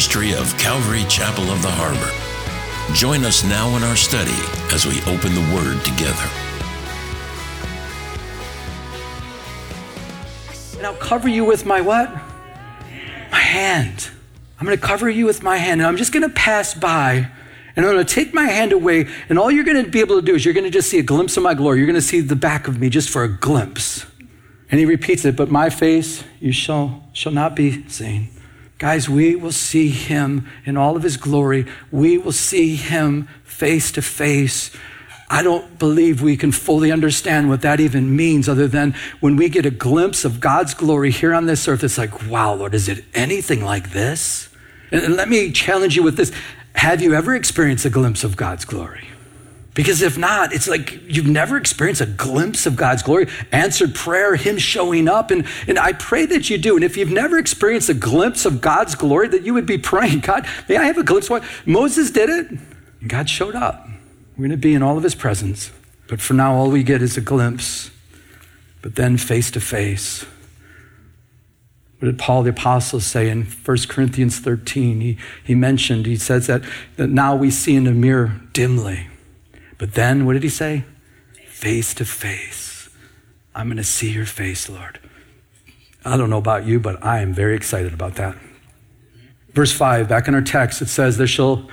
ministry of Calvary Chapel of the Harbor. Join us now in our study as we open the Word together. And I'll cover you with my what? My hand. I'm going to cover you with my hand. And I'm just going to pass by and I'm going to take my hand away. And all you're going to be able to do is you're going to just see a glimpse of my glory. You're going to see the back of me just for a glimpse. And he repeats it, but my face you shall, shall not be seen. Guys, we will see him in all of his glory. We will see him face to face. I don't believe we can fully understand what that even means, other than when we get a glimpse of God's glory here on this earth, it's like, wow, Lord, is it anything like this? And let me challenge you with this. Have you ever experienced a glimpse of God's glory? Because if not, it's like you've never experienced a glimpse of God's glory, answered prayer, Him showing up. And, and I pray that you do. And if you've never experienced a glimpse of God's glory, that you would be praying, God, may I have a glimpse? What Moses did it, and God showed up. We're going to be in all of His presence. But for now, all we get is a glimpse. But then face to face. What did Paul the Apostle say in 1 Corinthians 13? He, he mentioned, he says that, that now we see in a mirror dimly but then, what did he say? Face to face. I'm going to see your face, Lord. I don't know about you, but I am very excited about that. Verse 5, back in our text, it says, There shall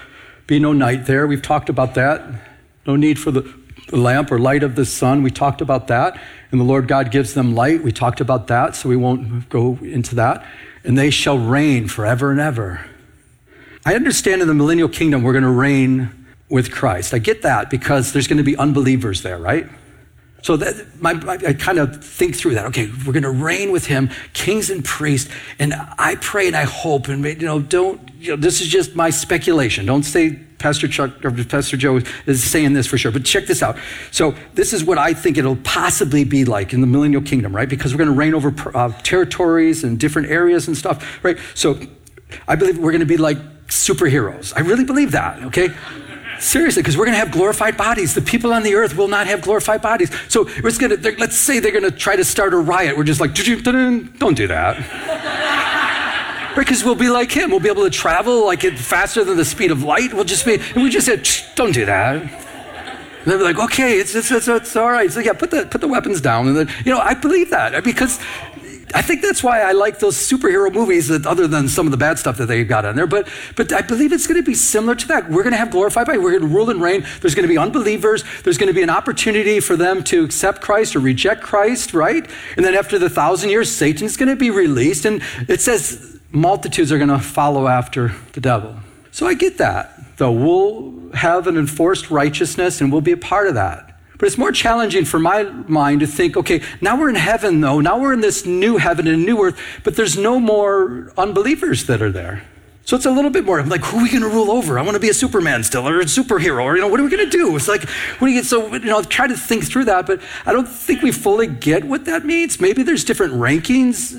be no night there. We've talked about that. No need for the, lamp or light of the sun. We talked about that. And the Lord God gives them light. We talked about that, so we won't go into that. And they shall reign forever and ever. I understand in the millennial kingdom, we're going to reign with Christ. I get that because there's going to be unbelievers there, right? So that my, my, I kind of think through that. Okay, we're going to reign with him, kings and priests, and I pray and I hope, and you know, don't. You know, this is just my speculation. Don't say Pastor Chuck or Pastor Joe is saying this for sure. But check this out. So this is what I think it'll possibly be like in the millennial kingdom, right? Because we're going to reign over uh, territories and different areas and stuff, right? So I believe we're going to be like superheroes. I really believe that. Okay. Seriously, because we're going to have glorified bodies. The people on the earth will not have glorified bodies. So to, let's say they're going to try to start a riot. We're just like, don't do that. because we'll be like him. We'll be able to travel like faster than the speed of light. We'll just be, and we just said, don't do that. And they'll be like, okay, it's, it's, it's, it's all right. So yeah, put the, put the weapons down. And then, you know, I believe that because I think that's why I like those superhero movies that other than some of the bad stuff that they've got on there. But, but I believe it's going to be similar to that. We're going to have glorified body. We're going to rule and reign. There's going to be unbelievers. There's going to be an opportunity for them to accept Christ or reject Christ, right? And then after the thousand years, Satan's going to be released. And it says multitudes are going to follow after the devil. So I get that, though. We'll have an enforced righteousness and we'll be a part of that. But it's more challenging for my mind to think, okay, now we're in heaven though. Now we're in this new heaven and new earth, but there's no more unbelievers that are there. So it's a little bit more. I'm like, who are we going to rule over? I want to be a Superman still, or a superhero, or you know, what are we going to do? It's like, what do you get? So you know, try to think through that, but I don't think we fully get what that means. Maybe there's different rankings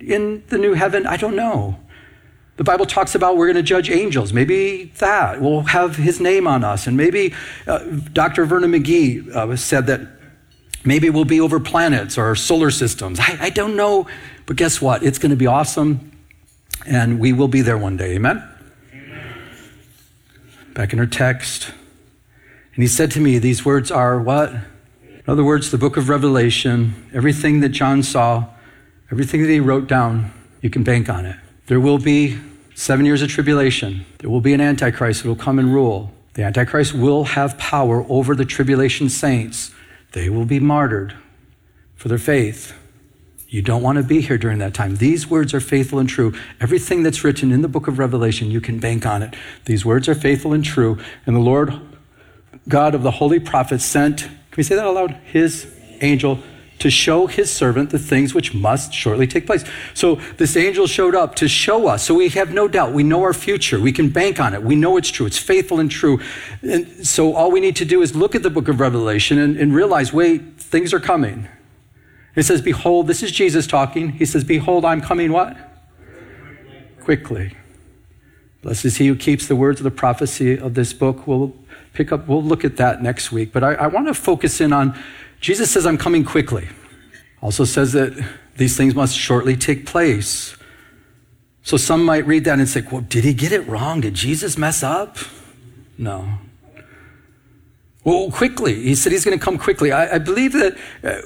in the new heaven. I don't know. The Bible talks about we're going to judge angels. Maybe that will have his name on us. And maybe uh, Dr. Vernon McGee uh, said that maybe we'll be over planets or solar systems. I, I don't know. But guess what? It's going to be awesome. And we will be there one day. Amen? Amen? Back in her text. And he said to me, These words are what? In other words, the book of Revelation, everything that John saw, everything that he wrote down, you can bank on it. There will be seven years of tribulation. There will be an Antichrist who will come and rule. The Antichrist will have power over the tribulation saints. They will be martyred for their faith. You don't want to be here during that time. These words are faithful and true. Everything that's written in the book of Revelation, you can bank on it. These words are faithful and true. And the Lord God of the holy prophets sent, can we say that aloud? His angel to show his servant the things which must shortly take place. So this angel showed up to show us. So we have no doubt. We know our future. We can bank on it. We know it's true. It's faithful and true. And so all we need to do is look at the book of Revelation and, and realize, wait, things are coming. It says, Behold, this is Jesus talking. He says, Behold, I'm coming what? Quickly. Blessed is he who keeps the words of the prophecy of this book. We'll pick up, we'll look at that next week. But I, I want to focus in on Jesus says, I'm coming quickly. Also says that These things must shortly take place. So some might read that and say, well, did he get it wrong? Did Jesus mess up? No. Well, quickly. He said he's going to come quickly. I, I believe that uh,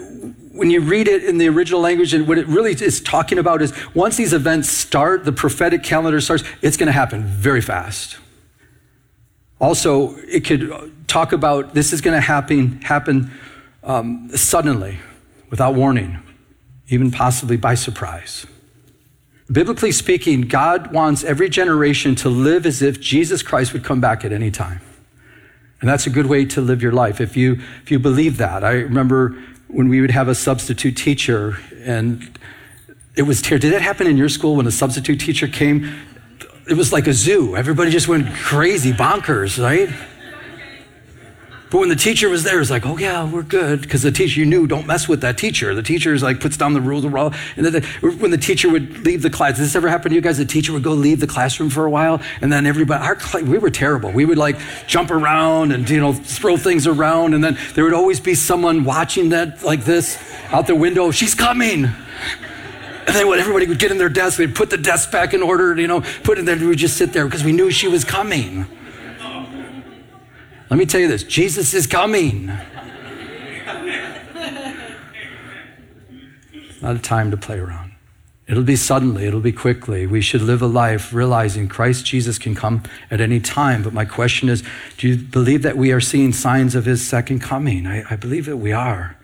when you read it in the original language, and what it really is talking about is once these events start, the prophetic calendar starts, it's going to happen very fast. Also, it could talk about this is going to happen, happen um, suddenly, without warning, even possibly by surprise. Biblically speaking, God wants every generation to live as if Jesus Christ would come back at any time. And that's a good way to live your life if you, if you believe that. I remember when we would have a substitute teacher, and it was terrible. Did that happen in your school when a substitute teacher came? It was like a zoo. Everybody just went crazy, bonkers, right? But when the teacher was there, it's like, oh yeah, we're good. Because the teacher, you knew, don't mess with that teacher. The teacher is like, puts down the rules. Of law. And then the, when the teacher would leave the class, this ever happen to you guys? The teacher would go leave the classroom for a while. And then everybody, our, class, we were terrible. We would like jump around and, you know, throw things around. And then there would always be someone watching that like this out the window. She's coming. And then when everybody would get in their desk, they'd put the desk back in order, you know, put it there. We would just sit there because we knew she was coming. Let me tell you this Jesus is coming. not a time to play around. It'll be suddenly, it'll be quickly. We should live a life realizing Christ Jesus can come at any time. But my question is do you believe that we are seeing signs of his second coming? I, I believe that we are.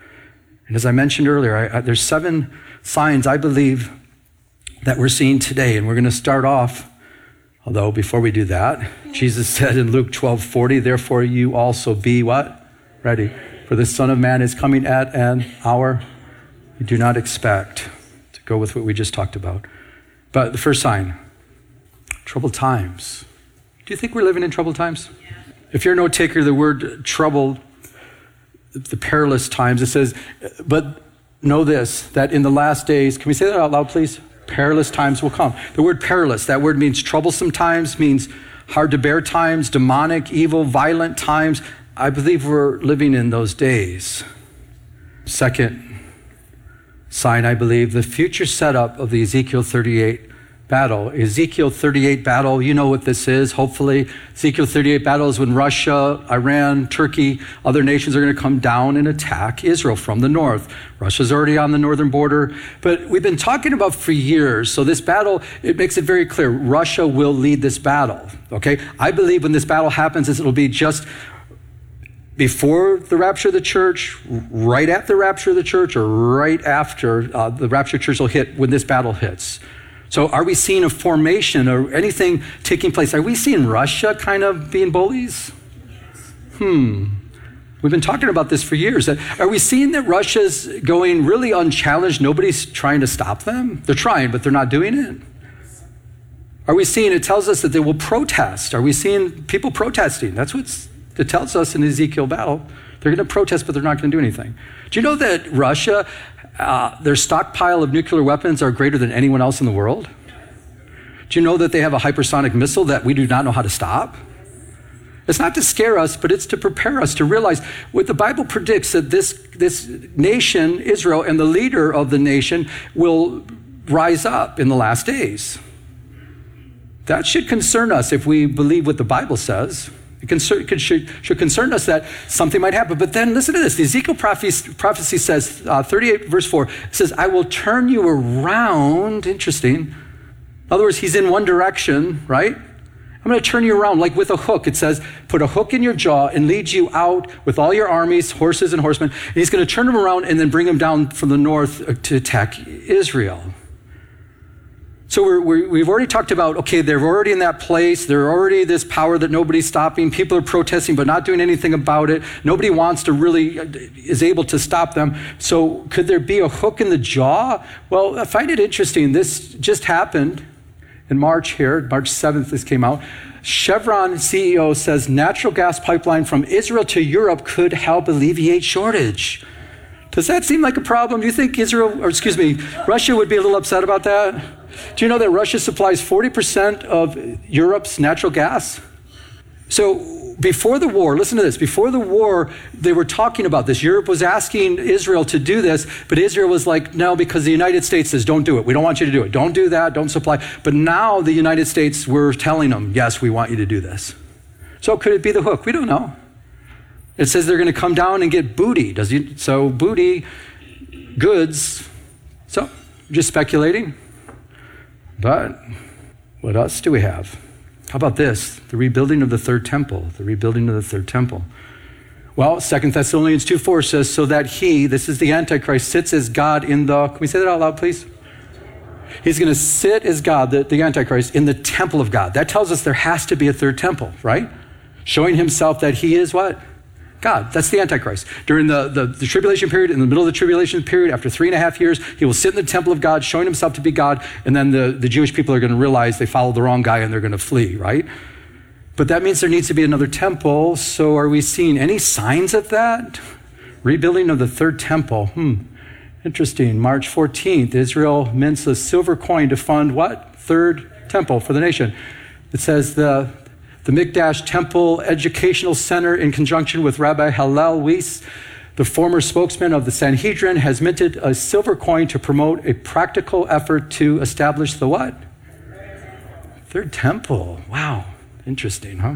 And as I mentioned earlier, I, I, there's seven signs I believe that we're seeing today. And we're going to start off Although before we do that, Jesus said in Luke 12 40, therefore you also be what? Ready. For the Son of Man is coming at an hour you do not expect. To go with what we just talked about. But the first sign troubled times. Do you think we're living in troubled times? If you're a note taker, the word troubled, the perilous times, it says, but know this, that in the last days, can we say that out loud, please? Perilous times will come. The word perilous, that word means troublesome times, means hard to bear times, demonic, evil, violent times. I believe we're living in those days. Second sign, I believe, the future setup of the Ezekiel 38 battle. Ezekiel 38 battle, you know what this is, hopefully. Ezekiel 38 battle is when Russia, Iran, Turkey, other nations are going to come down and attack Israel from the north. Russia's already on the northern border, but we've been talking about for years. So this battle, it makes it very clear Russia will lead this battle. Okay? I believe when this battle happens, it'll be just before the rapture of the church, right at the rapture of the church, or right after uh, the rapture of the church will hit when this battle hits. So, are we seeing a formation or anything taking place? Are we seeing Russia kind of being bullies? Hmm. We've been talking about this for years. Are we seeing that Russia's going really unchallenged? Nobody's trying to stop them? They're trying, but they're not doing it. Are we seeing it tells us that they will protest? Are we seeing people protesting? That's what it tells us in Ezekiel battle. They're going to protest, but they're not going to do anything. Do you know that Russia uh, their stockpile of nuclear weapons are greater than anyone else in the world? Do you know that they have a hypersonic missile that we do not know how to stop? It's not to scare us, but it's to prepare us to realize what the Bible predicts that this, this nation, Israel, and the leader of the nation will rise up in the last days. That should concern us if we believe what the Bible says. It should, should, concern us that something might happen. But then listen to this. The Ezekiel prophecy, prophecy says, uh, 38 verse 4, says, I will turn you around. Interesting. In other words, he's in one direction, right? I'm going to turn you around like with a hook. It says, put a hook in your jaw and lead you out with all your armies, horses and horsemen. And he's going to turn them around and then bring them down from the north uh, to attack Israel. So we have already talked about, okay, they're already in that place. They're already this power that nobody's stopping. People are protesting, but not doing anything about it. Nobody wants to really, uh, is able to stop them. So could there be a hook in the jaw? Well, I find it interesting. This just happened in March here, March 7th, this came out. Chevron CEO says natural gas pipeline from Israel to Europe could help alleviate shortage. Does that seem like a problem? Do you think Israel, or excuse me, Russia would be a little upset about that? Do you know that Russia supplies 40% of Europe's natural gas? So before the war, listen to this. Before the war, they were talking about this. Europe was asking Israel to do this, but Israel was like, no, because the United States says, don't do it. We don't want you to do it. Don't do that. Don't supply. But now the United States were telling them, yes, we want you to do this. So could it be the hook? We don't know. It says they're going to come down and get booty. Does he, so booty, goods. So just speculating. But what else do we have? How about this? The rebuilding of the third temple. The rebuilding of the third temple. Well, 2 Thessalonians 2 4 says, So that he, this is the Antichrist, sits as God in the, can we say that out loud, please? He's going to sit as God, the, the Antichrist, in the temple of God. That tells us there has to be a third temple, right? Showing himself that he is what? God. That's the Antichrist. During the, the, the, tribulation period, in the middle of the tribulation period, after three and a half years, he will sit in the temple of God, showing himself to be God, and then the, the Jewish people are going to realize they followed the wrong guy and they're going to flee, right? But that means there needs to be another temple. So are we seeing any signs of that? Rebuilding of the third temple. Hmm. Interesting. March 14th, Israel mints a silver coin to fund what? Third temple for the nation. It says the the Mikdash Temple Educational Center, in conjunction with Rabbi Hillel Weiss, the former spokesman of the Sanhedrin, has minted a silver coin to promote a practical effort to establish the what? Third temple. Wow. Interesting, huh?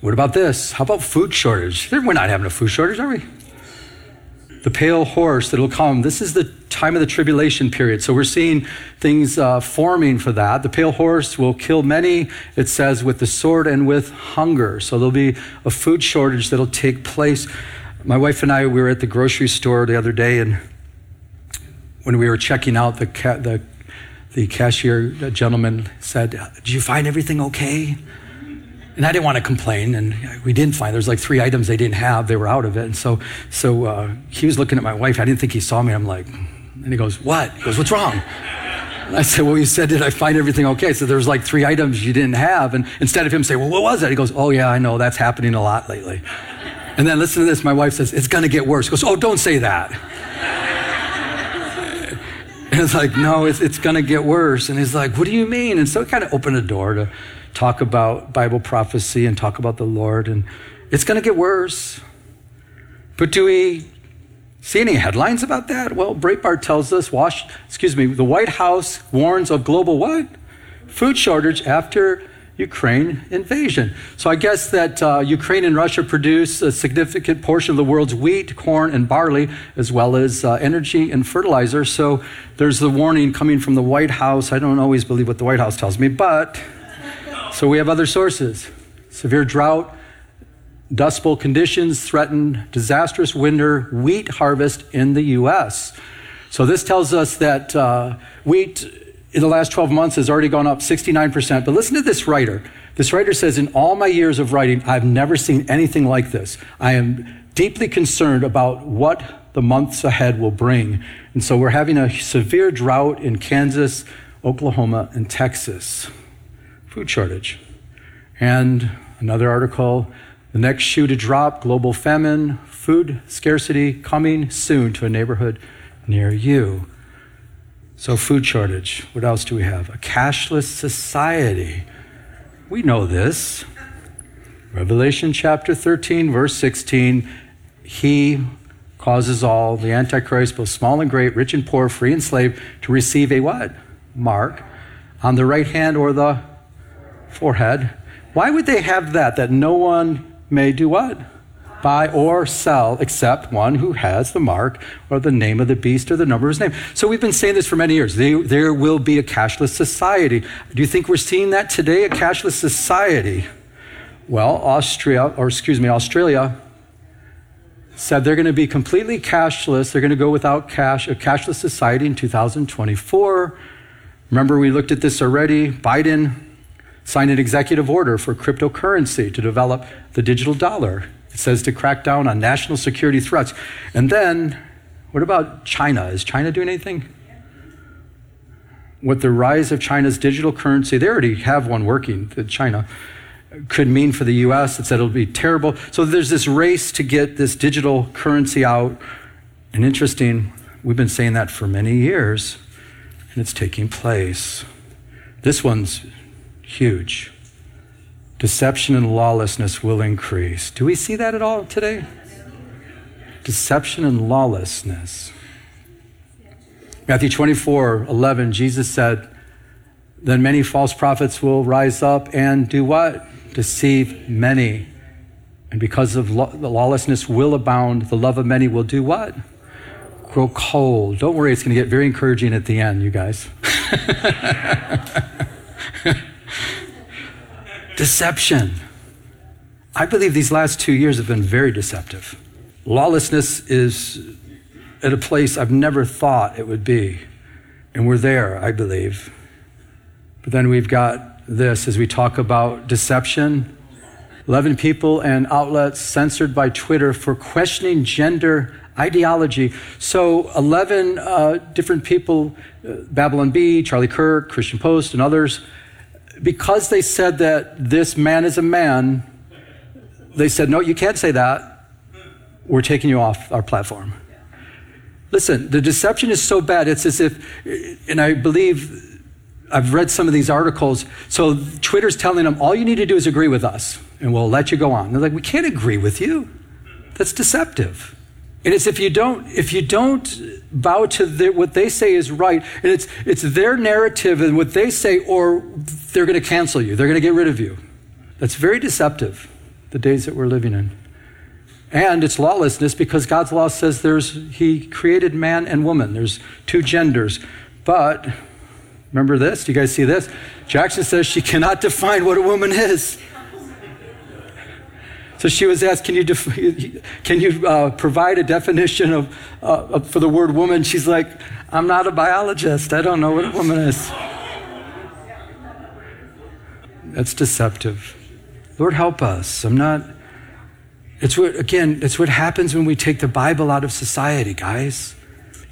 What about this? How about food shortage? We're not having a food shortage, are we? The pale horse that'll come. This is the time of the tribulation period. So we're seeing things uh, forming for that. The pale horse will kill many, it says, with the sword and with hunger. So there'll be a food shortage that'll take place. My wife and I, we were at the grocery store the other day, and when we were checking out, the, ca- the, the cashier gentleman said, Did you find everything okay? And I didn't want to complain, and we didn't find. There's like three items they didn't have; they were out of it. And so, so uh, he was looking at my wife. I didn't think he saw me. I'm like, and he goes, "What?" He goes, "What's wrong?" And I said, "Well, you said, did I find everything okay?" So there's like three items you didn't have, and instead of him saying, "Well, what was that?" He goes, "Oh yeah, I know. That's happening a lot lately." And then listen to this. My wife says, "It's going to get worse." He goes, "Oh, don't say that." And it's like, no, it's, it's going to get worse. And he's like, what do you mean? And so it kind of opened a door to talk about Bible prophecy and talk about the Lord. And it's going to get worse. But do we see any headlines about that? Well, Breitbart tells us, wash, excuse me, the White House warns of global what? Food shortage after Ukraine invasion. So I guess that uh, Ukraine and Russia produce a significant portion of the world's wheat, corn, and barley, as well as uh, energy and fertilizer. So there's the warning coming from the White House. I don't always believe what the White House tells me, but so we have other sources. Severe drought, Dust Bowl conditions threaten disastrous winter wheat harvest in the U.S. So this tells us that uh, wheat in the last 12 months has already gone up 69%. But listen to this writer. This writer says, In all my years of writing, I've never seen anything like this. I am deeply concerned about what the months ahead will bring. And so we're having a severe drought in Kansas, Oklahoma, and Texas. Food shortage. And another article the next shoe to drop global famine, food scarcity coming soon to a neighborhood near you. So, food shortage. What else do we have? A cashless society. We know this. Revelation chapter 13, verse 16. He causes all, the Antichrist, both small and great, rich and poor, free and slave, to receive a what? Mark on the right hand or the forehead. Why would they have that? That no one may do what? buy or sell except one who has the mark or the name of the beast or the number of his name. So we've been saying this for many years. They, there will be a cashless society. Do you think we're seeing that today, a cashless society? Well, Austria, or excuse me, Australia said they're going to be completely cashless. They're going to go without cash, a cashless society in 2024. Remember, we looked at this already. Biden signed an executive order for cryptocurrency to develop the digital dollar. It says to crack down on national security threats. And then, what about China? Is China doing anything? What the rise of China's digital currency, they already have one working, that China, could mean for the US. It said it'll be terrible. So there's this race to get this digital currency out. And interesting, we've been saying that for many years, and it's taking place. This one's huge deception and lawlessness will increase. Do we see that at all today? Deception and lawlessness. Matthew 24 11, Jesus said, Then many false prophets will rise up and do what? Deceive many. And because of lo- the lawlessness will abound, the love of many will do what? Grow cold. Don't worry, it's going to get very encouraging at the end, you guys. Deception. I believe these last two years have been very deceptive. Lawlessness is at a place I've never thought it would be. And we're there, I believe. But then we've got this as we talk about deception 11 people and outlets censored by Twitter for questioning gender ideology. So, 11 uh, different people, uh, Babylon Bee, Charlie Kirk, Christian Post, and others, because they said that this man is a man, they said, no, you can't say that. We're taking you off our platform. Listen, the deception is so bad, it's as if, and I believe I've read some of these articles. So Twitter's telling them, all you need to do is agree with us, and we'll let you go on. They're like, we can't agree with you. That's deceptive. And it's if you don't, if you don't bow to what they say is right, and it's, it's their narrative and what they say, or they're going to cancel you, they're going to get rid of you. That's very deceptive, the days that we're living in. And it's lawlessness because God's law says there's, He created man and woman. There's two genders. But remember this? Do you guys see this? Jackson says she cannot define what a woman is. So she was asked, "Can you def- can you uh, provide a definition of uh, for the word woman?" She's like, "I'm not a biologist. I don't know what a woman is." That's deceptive. Lord, help us. I'm not. It's what again. It's what happens when we take the Bible out of society, guys.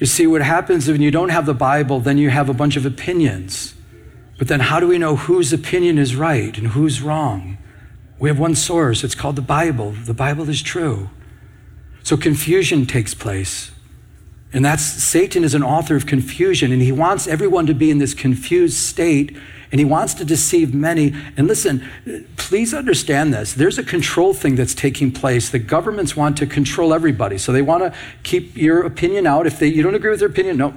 You see, what happens when you don't have the Bible, then you have a bunch of opinions. But then, how do we know whose opinion is right and who's wrong? We have one source. It's called the Bible. The Bible is true. So confusion takes place. And that's Satan is an author of confusion, and he wants everyone to be in this confused state, and he wants to deceive many. And listen, please understand this. There's a control thing that's taking place. The governments want to control everybody. So they want to keep your opinion out. If they, you don't agree with their opinion, no.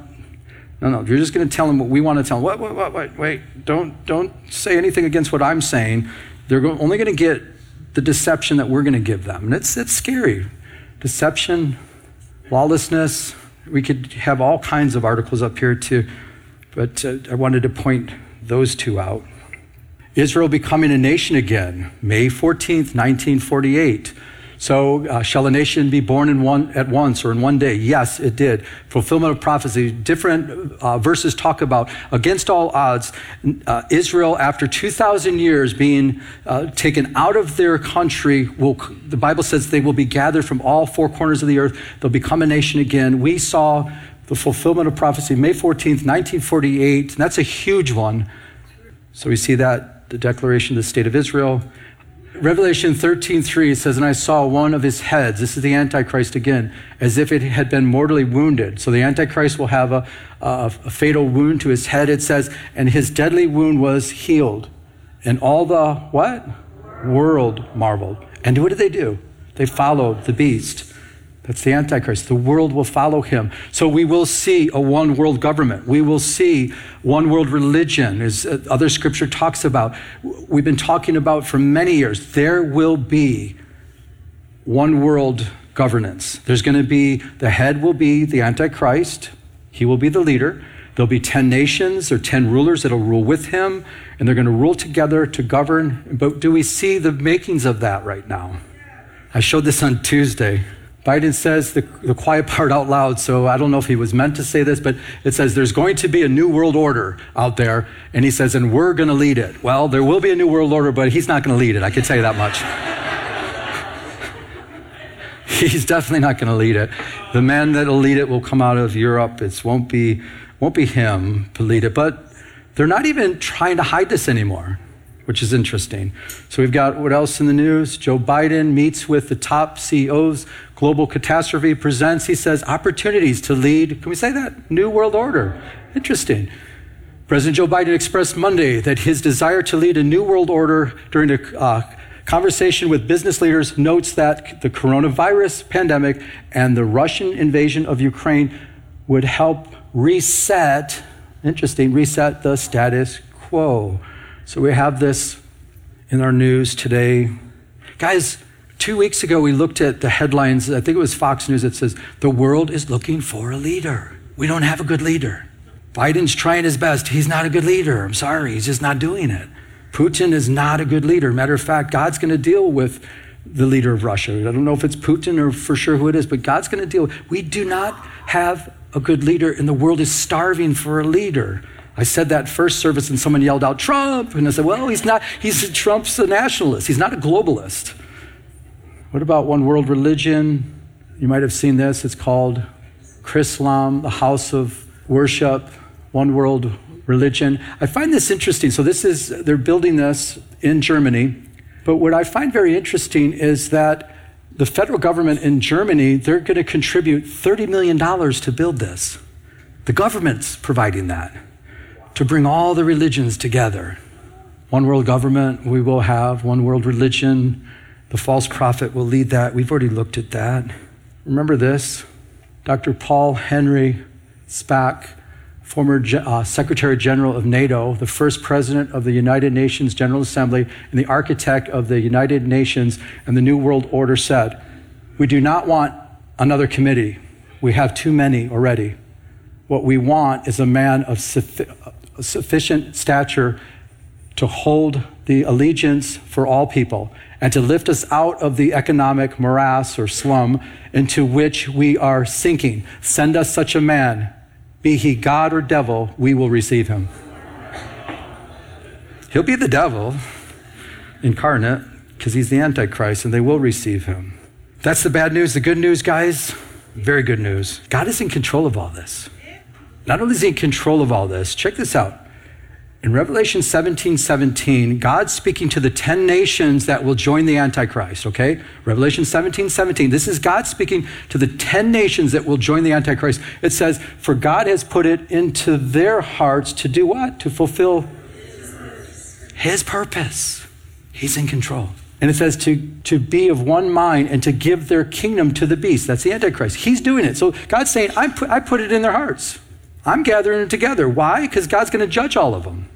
No, no, you're just going to tell them what we want to tell them. Wait, wait, wait, wait, wait. Don't, don't say anything against what I'm saying. They're only going to get the deception that we're going to give them. And it's, it's scary. Deception, lawlessness. We could have all kinds of articles up here too, but uh, I wanted to point those two out. Israel becoming a nation again, May 14th, 1948. So, uh, shall a nation be born in one at once or in one day? Yes, it did. Fulfillment of prophecy. Different uh, verses talk about against all odds, uh, Israel, after 2,000 years being uh, taken out of their country, will. The Bible says they will be gathered from all four corners of the earth. They'll become a nation again. We saw the fulfillment of prophecy May 14th, 1948. And that's a huge one. So we see that the declaration of the state of Israel. Revelation 13:3 says, "And I saw one of his heads. This is the Antichrist again, as if it had been mortally wounded." So the Antichrist will have a, a, a fatal wound to his head. It says, "And his deadly wound was healed." And all the what? World marveled. And what did they do? They followed the beast. That's the Antichrist. The world will follow him. So we will see a one world government. We will see one world religion, as uh, other scripture talks about. We've been talking about for many years. There will be one world governance. There's going to be, the head will be the Antichrist, he will be the leader. There'll be 10 nations or 10 rulers that'll rule with him, and they're going to rule together to govern. But do we see the makings of that right now? I showed this on Tuesday. Biden says the, the quiet part out loud, so I don't know if he was meant to say this, but it says there's going to be a new world order out there, and he says, and we're going to lead it. Well, there will be a new world order, but he's not going to lead it. I can tell you that much. he's definitely not going to lead it. The man that'll lead it will come out of Europe. It won't be, won't be him to lead it, but they're not even trying to hide this anymore which is interesting. So we've got what else in the news? Joe Biden meets with the top CEOs. Global Catastrophe presents, he says, opportunities to lead, can we say that? New World Order. Interesting. President Joe Biden expressed Monday that his desire to lead a new world order during a uh, conversation with business leaders notes that the coronavirus pandemic and the Russian invasion of Ukraine would help reset, interesting, reset the status quo. So we have this in our news today. Guys, two weeks ago we looked at the headlines, I think it was Fox News, that says, The world is looking for a leader. We don't have a good leader. Biden's trying his best. He's not a good leader. I'm sorry, he's just not doing it. Putin is not a good leader. Matter of fact, God's going to deal with the leader of Russia. I don't know if it's Putin or for sure who it is, but God's going to deal. We do not have a good leader, and the world is starving for a leader. I said that first service, and someone yelled out, Trump. And I said, well, he's not, he's Trump's a nationalist. He's not a globalist. What about one world religion? You might have seen this. It's called Chrislam, the house of worship one world religion. I find this interesting. So, this is, they're building this in Germany. But what I find very interesting is that the federal government in Germany, they're going to contribute $30 million to build this. The government's providing that to bring all the religions together. One world government we will have, one world religion. The false prophet will lead that. We've already looked at that. Remember this? Dr. Paul Henry Spaak former uh, Secretary General of NATO, the first president of the United Nations General Assembly, and the architect of the United Nations and the New World Order, said, We do not want another committee. We have too many already. What we want is a man of sufficient stature to hold the allegiance for all people and to lift us out of the economic morass or slum into which we are sinking. Send us such a man be he God or devil, we will receive him. He'll be the devil incarnate because he's the Antichrist and they will receive him. That's the bad news. The good news, guys, very good news. God is in control of all this. Not only is he in control of all this, check this out. In Revelation 17 17, God's speaking to the 10 nations that will join the Antichrist, okay? Revelation 17 17. This is God speaking to the 10 nations that will join the Antichrist. It says, For God has put it into their hearts to do what? To fulfill His purpose. He's in control. And it says to, to be of one mind and to give their kingdom to the beast. That's the Antichrist. He's doing it. So God's saying, I put, I put it in their hearts. I'm gathering it together. Why? Because God's going to judge all of them.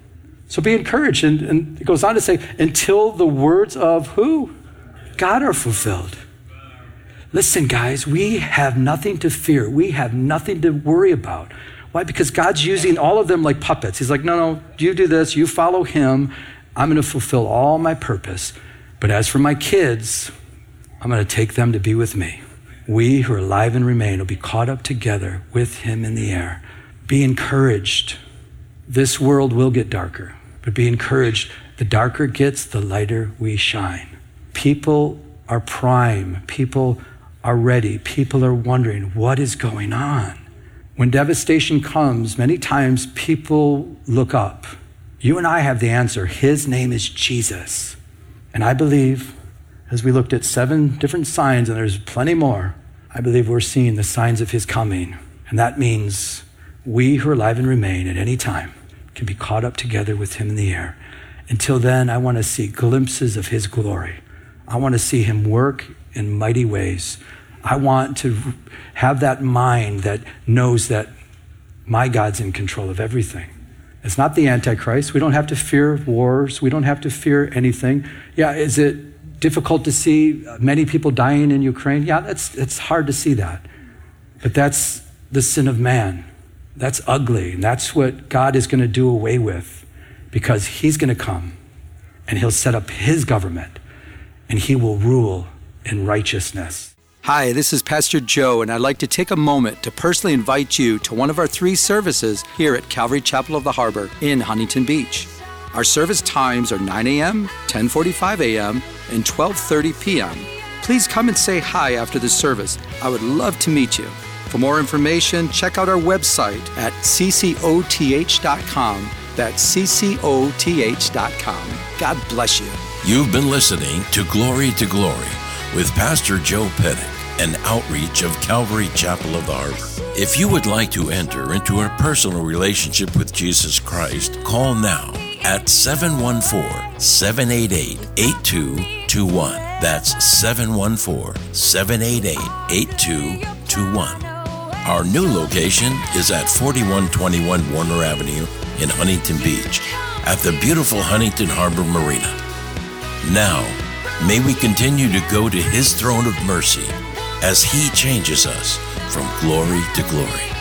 So be encouraged. And, and, it goes on to say, until the words of who? God are fulfilled. Listen, guys, we have nothing to fear. We have nothing to worry about. Why? Because God's using all of them like puppets. He's like, no, no, you do this, you follow him. I'm going to fulfill all my purpose. But as for my kids, I'm going to take them to be with me. We who are alive and remain will be caught up together with him in the air. Be encouraged. This world will get darker. But be encouraged. The darker it gets, the lighter we shine. People are prime. People are ready. People are wondering what is going on. When devastation comes, many times people look up. You and I have the answer. His name is Jesus. And I believe, as we looked at seven different signs, and there's plenty more, I believe we're seeing the signs of his coming. And that means we who are alive and remain at any time can be caught up together with him in the air. Until then, I want to see glimpses of his glory. I want to see him work in mighty ways. I want to have that mind that knows that my God's in control of everything. It's not the Antichrist. We don't have to fear wars. We don't have to fear anything. Yeah, is it difficult to see many people dying in Ukraine? Yeah, that's, it's hard to see that. But that's the sin of man. That's ugly. And that's what God is going to do away with because He's going to come and He'll set up His government and He will rule in righteousness. Hi, this is Pastor Joe, and I'd like to take a moment to personally invite you to one of our three services here at Calvary Chapel of the Harbor in Huntington Beach. Our service times are 9 a.m., 10:45 a.m., and 12:30 p.m. Please come and say hi after the service. I would love to meet you. For more information, check out our website at ccoth.com. That's ccoth.com. God bless you. You've been listening to Glory to Glory with Pastor Joe Pettit, an outreach of Calvary Chapel of the Harbor. If you would like to enter into a personal relationship with Jesus Christ, call now at 714 788 8221. That's 714 788 8221. Our new location is at 4121 Warner Avenue in Huntington Beach at the beautiful Huntington Harbor Marina. Now, may we continue to go to His throne of mercy as He changes us from glory to glory.